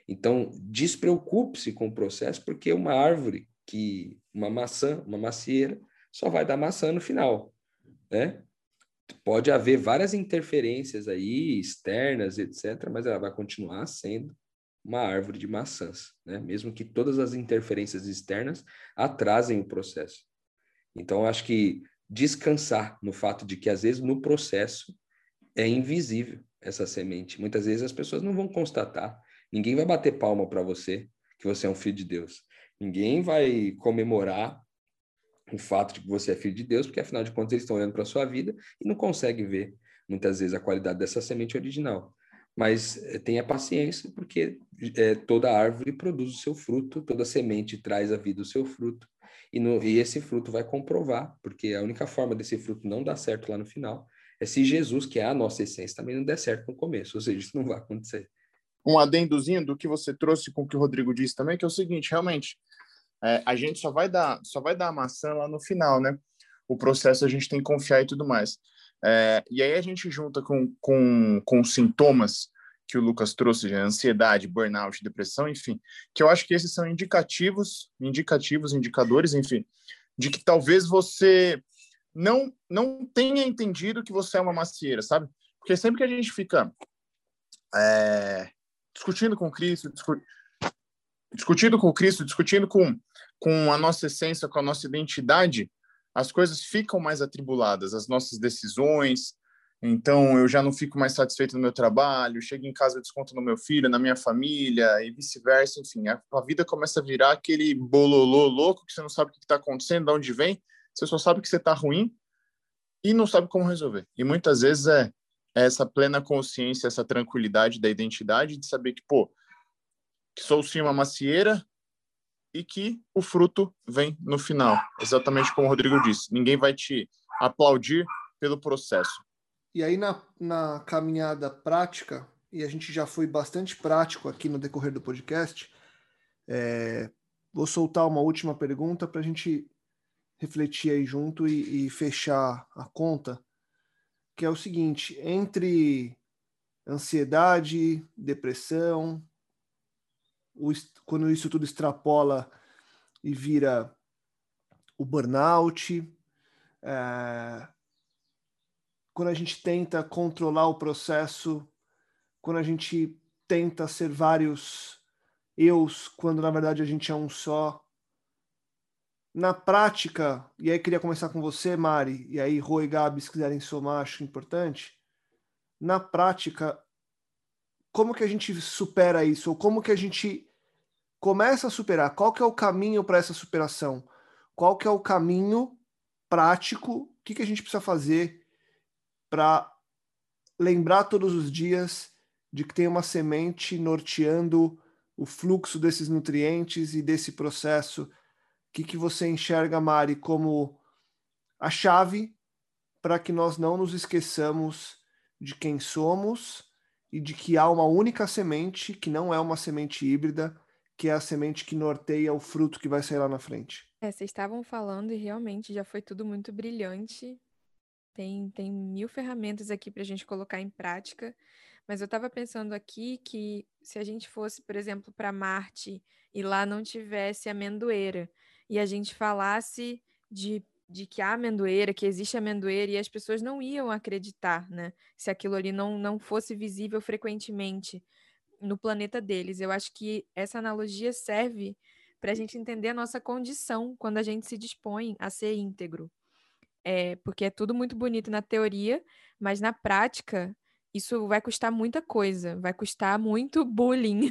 Então, despreocupe-se com o processo, porque uma árvore, que uma maçã, uma macieira, só vai dar maçã no final, né? Pode haver várias interferências aí, externas, etc., mas ela vai continuar sendo uma árvore de maçãs, né? Mesmo que todas as interferências externas atrasem o processo. Então, acho que descansar no fato de que às vezes no processo é invisível essa semente. Muitas vezes as pessoas não vão constatar. Ninguém vai bater palma para você que você é um filho de Deus. Ninguém vai comemorar o fato de que você é filho de Deus, porque afinal de contas eles estão olhando para a sua vida e não conseguem ver muitas vezes a qualidade dessa semente original. Mas é, tenha paciência, porque é, toda árvore produz o seu fruto, toda semente traz a vida o seu fruto, e, no, e esse fruto vai comprovar, porque a única forma desse fruto não dar certo lá no final é se Jesus, que é a nossa essência, também não der certo no começo, ou seja, isso não vai acontecer. Um adendozinho do que você trouxe com o que o Rodrigo disse também, que é o seguinte, realmente, é, a gente só vai dar só vai dar a maçã lá no final, né? O processo a gente tem que confiar e tudo mais. É, e aí a gente junta com, com, com sintomas que o Lucas trouxe, de ansiedade, burnout, depressão, enfim, que eu acho que esses são indicativos, indicativos, indicadores, enfim, de que talvez você não não tenha entendido que você é uma macieira, sabe? Porque sempre que a gente fica é, discutindo com Cristo, discu discutindo com Cristo, discutindo com, com a nossa essência, com a nossa identidade, as coisas ficam mais atribuladas, as nossas decisões, então, eu já não fico mais satisfeito no meu trabalho, chego em casa, desconto no meu filho, na minha família e vice-versa. Enfim, a, a, vida começa a virar aquele bololô louco que você não sabe o que está acontecendo, de onde vem, você só sabe que você está ruim e não sabe como resolver. E muitas vezes é, é essa plena consciência, essa tranquilidade da identidade de saber que, pô, que sou sim uma macieira e que o fruto vem no final. Exatamente como o Rodrigo disse. Ninguém vai te aplaudir pelo processo e aí, na, na caminhada prática, e a gente já foi bastante prático aqui no decorrer do podcast, é, vou soltar uma última pergunta para a gente refletir aí junto e, e, fechar a conta, que é o seguinte: entre ansiedade, depressão, o, quando isso tudo extrapola e vira o burnout, é, quando a gente tenta controlar o processo, quando a gente tenta ser vários eus, quando na verdade a gente é um só. Na prática, e aí queria começar com você, Mari, e aí Rô e Gabi, se quiserem somar, acho importante. Na prática, como que a gente supera isso? Ou como que a gente começa a superar? Qual que é o caminho para essa superação? Qual que é o caminho prático? O que, que a gente precisa fazer para lembrar todos os dias de que tem uma semente norteando o fluxo desses nutrientes e desse processo. O que, que você enxerga, Mari, como a chave para que nós não nos esqueçamos de quem somos e de que há uma única semente, que não é uma semente híbrida, que é a semente que norteia o fruto que vai sair lá na frente. É, vocês estavam falando e realmente já foi tudo muito brilhante. Tem, tem mil ferramentas aqui para a gente colocar em prática, mas eu estava pensando aqui que se a gente fosse, por exemplo, para Marte e lá não tivesse amendoeira, e a gente falasse de, de que há amendoeira, que existe amendoeira, e as pessoas não iam acreditar, né? Se aquilo ali não, não fosse visível frequentemente no planeta deles. Eu acho que essa analogia serve para a gente entender a nossa condição quando a gente se dispõe a ser íntegro. É, porque é tudo muito bonito na teoria, mas na prática isso vai custar muita coisa, vai custar muito bullying.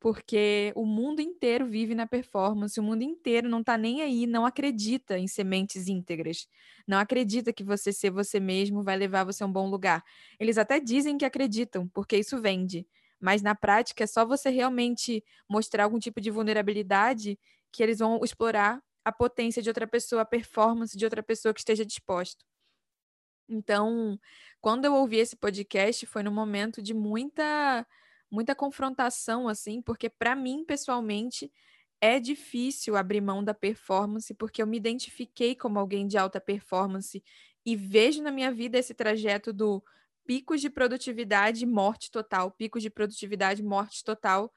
porque o mundo inteiro vive na performance, o mundo inteiro não está nem aí, não acredita em sementes íntegras, não acredita que você ser você mesmo vai levar você a um bom lugar. Eles até dizem que acreditam, porque isso vende, mas na prática é só você realmente mostrar algum tipo de vulnerabilidade que eles vão explorar a potência de outra pessoa, a performance de outra pessoa que esteja disposto. Então, quando eu ouvi esse podcast, foi num momento de muita muita confrontação assim, porque para mim pessoalmente é difícil abrir mão da performance, porque eu me identifiquei como alguém de alta performance e vejo na minha vida esse trajeto do picos de produtividade, morte total, picos de produtividade, morte total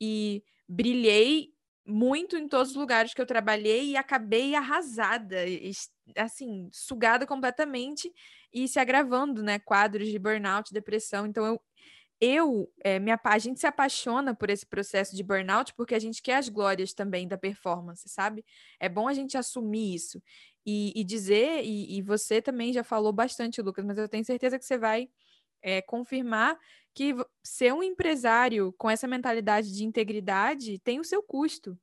e brilhei muito em todos os lugares que eu trabalhei e acabei arrasada, assim, sugada completamente e se agravando, né? Quadros de burnout, depressão. Então eu, eu, é, a gente se apaixona por esse processo de burnout porque a gente quer as glórias também da performance, sabe? É bom a gente assumir isso e, e dizer, e, e, você também já falou bastante, Lucas, mas eu tenho certeza que você vai é, confirmar que ser um empresário com essa mentalidade de integridade tem o seu custo.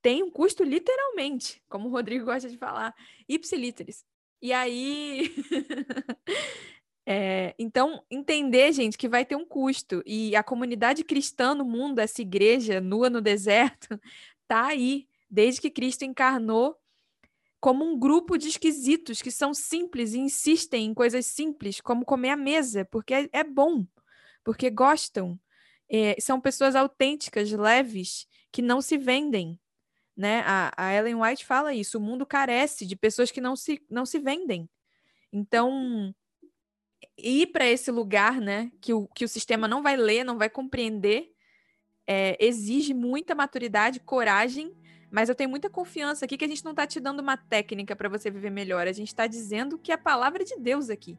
Tem um custo literalmente, como o Rodrigo gosta de falar, ipsiliteris. E aí. É, então, entender, gente, que vai ter um custo. E a comunidade cristã no mundo, essa igreja nua no deserto, tá aí, desde que Cristo encarnou, como um grupo de esquisitos que são simples e insistem em coisas simples, como comer à mesa, porque é, é bom, porque gostam. É, são pessoas autênticas, leves, que não se vendem. Né? A, a Ellen White fala isso: o mundo carece de pessoas que não se, não se vendem. Então, ir para esse lugar, né, que o, que o sistema não vai ler, não vai compreender, é, exige muita maturidade, coragem, mas eu tenho muita confiança aqui que a gente não está te dando uma técnica para você viver melhor, a gente está dizendo que é a palavra de Deus aqui.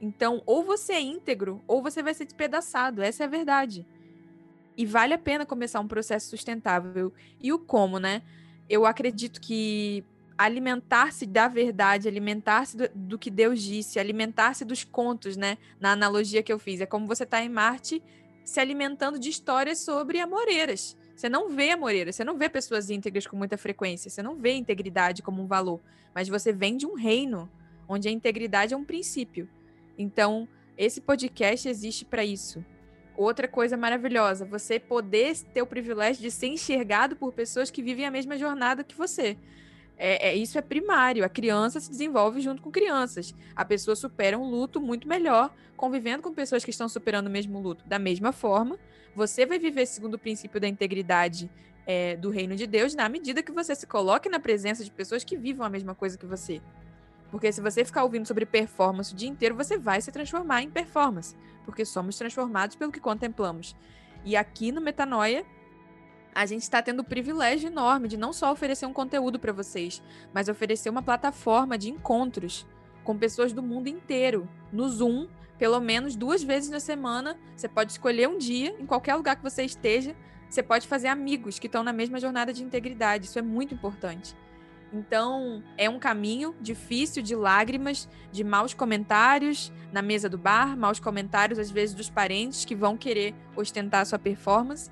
Então, ou você é íntegro, ou você vai ser despedaçado, essa é a verdade. E vale a pena começar um processo sustentável. E o como, né? Eu acredito que alimentar-se da verdade, alimentar-se do, do, que Deus disse, alimentar-se dos contos, né? Na analogia que eu fiz. É como você está em Marte se alimentando de histórias sobre amoreiras. Você não vê amoreiras, você não vê pessoas íntegras com muita frequência, você não vê integridade como um valor, mas você vem de um reino onde a integridade é um princípio. Então, esse podcast existe para isso. Outra coisa maravilhosa, você poder ter o privilégio de ser enxergado por pessoas que vivem a mesma jornada que você. É, é, isso é primário. A criança se desenvolve junto com crianças. A pessoa supera um luto muito melhor convivendo com pessoas que estão superando o mesmo luto. Da mesma forma, você vai viver segundo o princípio da integridade é, do reino de Deus na medida que você se coloque na presença de pessoas que vivam a mesma coisa que você. Porque se você ficar ouvindo sobre performance o dia inteiro, você vai se transformar em performance. Porque somos transformados pelo que contemplamos. E aqui no Metanoia, a gente está tendo o privilégio enorme de não só oferecer um conteúdo para vocês, mas oferecer uma plataforma de encontros com pessoas do mundo inteiro, no Zoom, pelo menos duas vezes na semana. Você pode escolher um dia, em qualquer lugar que você esteja, você pode fazer amigos que estão na mesma jornada de integridade. Isso é muito importante. Então, é um caminho difícil de lágrimas, de maus comentários na mesa do bar, maus comentários às vezes dos parentes que vão querer ostentar a sua performance,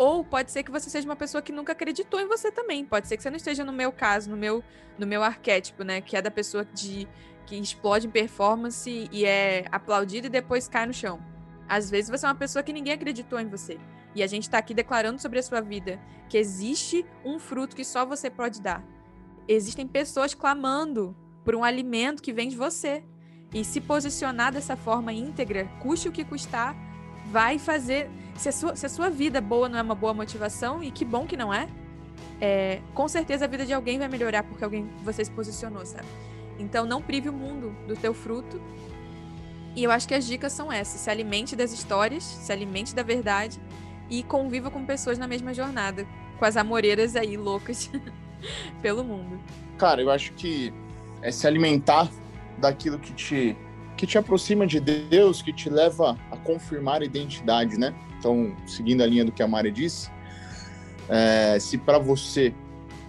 ou pode ser que você seja uma pessoa que nunca acreditou em você também. Pode ser que você não esteja no meu caso, no meu, no meu arquétipo, né? Que é da pessoa de, que explode em performance e é aplaudida e depois cai no chão. Às vezes você é uma pessoa que ninguém acreditou em você. E a gente está aqui declarando sobre a sua vida que existe um fruto que só você pode dar. Existem pessoas clamando por um alimento que vem de você. E se posicionar dessa forma íntegra, custe o que custar, vai fazer. Se a, sua, se a sua vida boa não é uma boa motivação, e que bom que não é, é, com certeza a vida de alguém vai melhorar porque alguém você se posicionou, sabe? Então não prive o mundo do teu fruto. E eu acho que as dicas são essas: se alimente das histórias, se alimente da verdade e conviva com pessoas na mesma jornada, com as amoreiras aí loucas pelo mundo. Cara, eu acho que é se alimentar daquilo que te que te aproxima de Deus, que te leva a confirmar a identidade, né? Então, seguindo a linha do que a Mari disse, é, se para você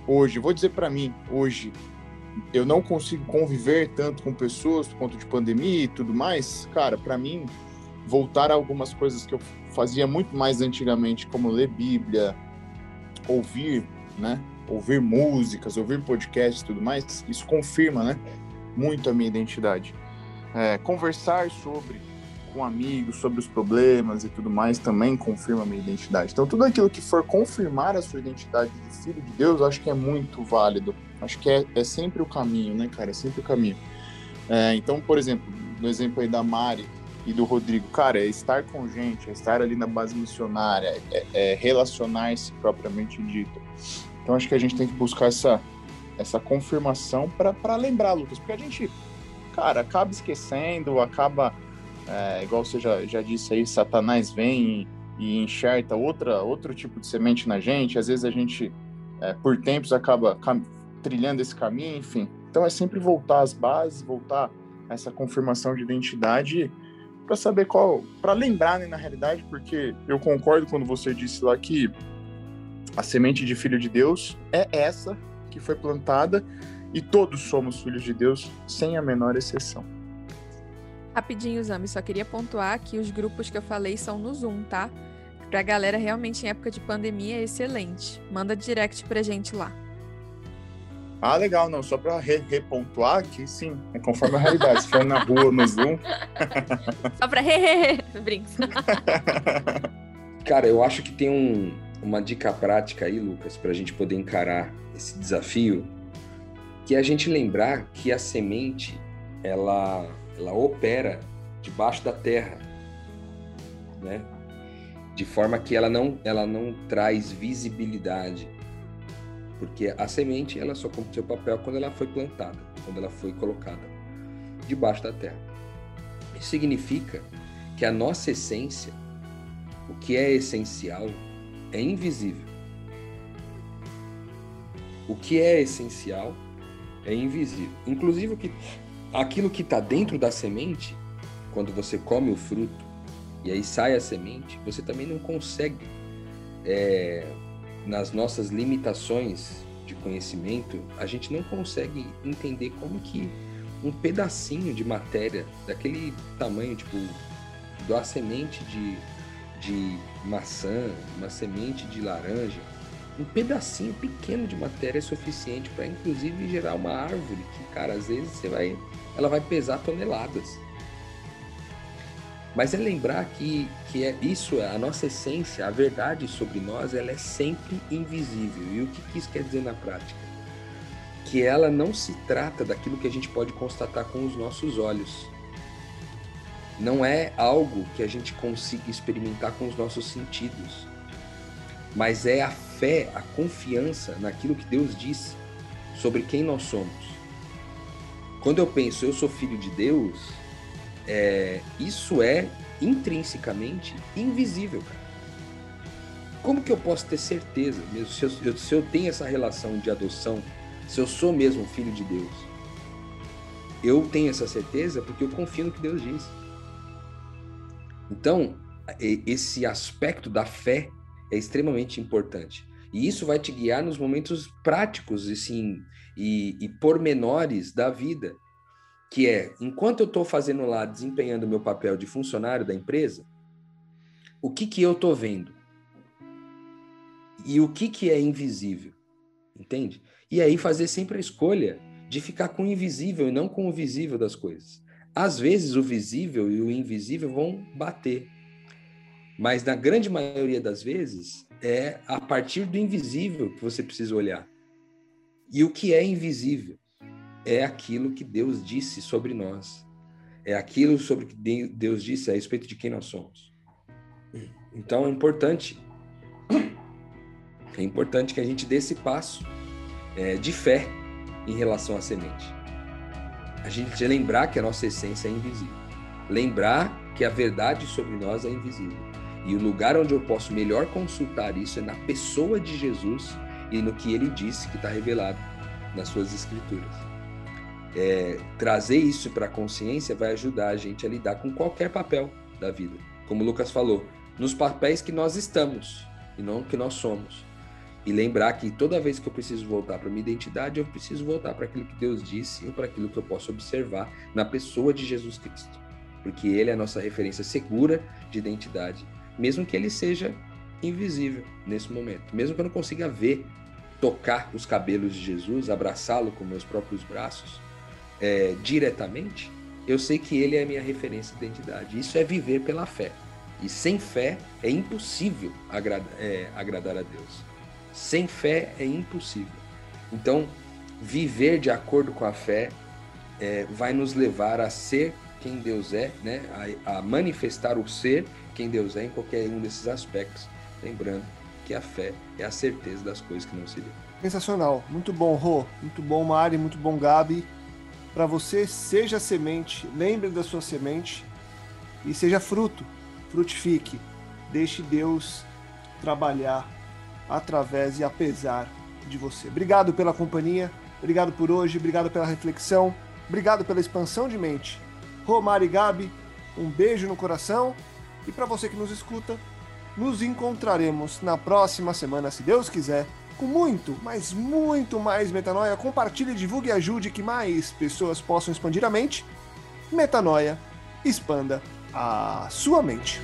hoje, vou dizer para mim, hoje, eu não consigo conviver tanto com pessoas por conta de pandemia e tudo mais, cara, para mim, voltar a algumas coisas que eu fazia muito mais antigamente, como ler Bíblia, ouvir, né? Ouvir músicas, ouvir podcasts e tudo mais, isso confirma, né? Muito a minha identidade. É, conversar sobre com amigos sobre os problemas e tudo mais também confirma a minha identidade. Então, tudo aquilo que for confirmar a sua identidade de filho de Deus, eu acho que é muito válido. Acho que é, é sempre o caminho, né, cara? É sempre o caminho. É, então, por exemplo, no exemplo aí da Mari e do Rodrigo, cara, é estar com gente, é estar ali na base missionária, é, é relacionar-se propriamente dito. Então, acho que a gente tem que buscar essa, essa confirmação para lembrar, Lucas, porque a gente cara, acaba esquecendo, acaba, é, igual você já, já disse aí, Satanás vem e, e enxerta outra, outro tipo de semente na gente, às vezes a gente, é, por tempos, acaba trilhando esse caminho, enfim. Então é sempre voltar às bases, voltar a essa confirmação de identidade para saber qual, para lembrar, né, na realidade, porque eu concordo quando você disse lá que a semente de filho de Deus é essa que foi plantada e todos somos filhos de Deus, sem a menor exceção. Rapidinho, Zami, só queria pontuar que os grupos que eu falei são no Zoom, tá? Pra galera realmente em época de pandemia é excelente. Manda direct pra gente lá. Ah, legal, não. Só para re repontuar que sim, é conforme a realidade. Se for na rua, no Zoom. Só para re, re, brinks. Cara, eu acho que tem um, uma dica prática aí, Lucas, para a gente poder encarar esse desafio, que é a gente lembrar que a semente ela, ela opera debaixo da terra, né? De forma que ela não, ela não traz visibilidade porque a semente ela só cumpre seu papel quando ela foi plantada, quando ela foi colocada debaixo da terra. Isso significa que a nossa essência, o que é essencial, é invisível. O que é essencial é invisível. Inclusive que, aquilo que está dentro da semente, quando você come o fruto e aí sai a semente, você também não consegue é, nas nossas limitações de conhecimento, a gente não consegue entender como que um pedacinho de matéria daquele tamanho, tipo, da semente de, de maçã, uma semente de laranja, um pedacinho pequeno de matéria é suficiente para inclusive gerar uma árvore que, cara, às vezes você vai, ela vai pesar toneladas. Mas é lembrar que, que é isso, é a nossa essência, a verdade sobre nós, ela é sempre invisível. E o que, que isso quer dizer na prática? Que ela não se trata daquilo que a gente pode constatar com os nossos olhos. Não é algo que a gente consiga experimentar com os nossos sentidos. Mas é a fé, a confiança naquilo que Deus disse sobre quem nós somos. Quando eu penso, eu sou filho de Deus, é, isso é intrinsecamente invisível, cara. Como que eu posso ter certeza mesmo, se eu, se eu tenho essa relação de adoção, se eu sou mesmo filho de Deus? Eu tenho essa certeza porque eu confio no que Deus diz. Então, esse aspecto da fé é extremamente importante. E isso vai te guiar nos momentos práticos assim, e, e pormenores da vida que é, enquanto eu estou fazendo lá, desempenhando meu papel de funcionário da empresa, o que, que eu estou vendo? E o que, que é invisível? Entende? E aí fazer sempre a escolha de ficar com o invisível e não com o visível das coisas. Às vezes o visível e o invisível vão bater, mas na grande maioria das vezes é a partir do invisível que você precisa olhar. E o que é invisível? é aquilo que Deus disse sobre nós. É aquilo sobre que Deus disse a respeito de quem nós somos. Então é importante, é importante que a gente dê esse passo é, de fé em relação à semente. A gente lembrar que a nossa essência é invisível. Lembrar que a verdade sobre nós é invisível. E o lugar onde eu posso melhor consultar isso é na pessoa de Jesus e no que ele disse que está revelado nas suas escrituras é, trazer isso para a consciência vai ajudar a gente a lidar com qualquer papel da vida. Como o Lucas falou, nos papéis que nós estamos e não que nós somos. E lembrar que toda vez que eu preciso voltar para minha identidade, eu preciso voltar para aquilo que Deus disse ou para aquilo que eu posso observar na pessoa de Jesus Cristo. Porque ele é a nossa referência segura de identidade, mesmo que ele seja invisível nesse momento. Mesmo que eu não consiga ver, tocar os cabelos de Jesus, abraçá-lo com meus próprios braços, é, diretamente, eu sei que ele é a minha referência de identidade. Isso é viver pela fé. E sem fé é impossível agrada, é, agradar a Deus. Sem fé é impossível. Então, viver de acordo com a fé é, vai nos levar a ser quem Deus é, né? A, a, manifestar o ser quem Deus é em qualquer um desses aspectos. Lembrando que a fé é a certeza das coisas que não se vê. Sensacional. Muito bom, Rô. Muito bom, Mari. Muito bom, Gabi para você seja semente, lembre da sua semente e seja fruto, frutifique. Deixe Deus trabalhar através e apesar de você. Obrigado pela companhia, obrigado por hoje, obrigado pela reflexão, obrigado pela expansão de mente. Romar e Gabi, Um beijo no coração e para você que nos escuta, nos encontraremos na próxima semana, se Deus quiser, com muito, mas muito mais metanoia. Compartilhe, divulgue e ajude que mais pessoas possam expandir a mente. Metanoia, expanda a sua mente.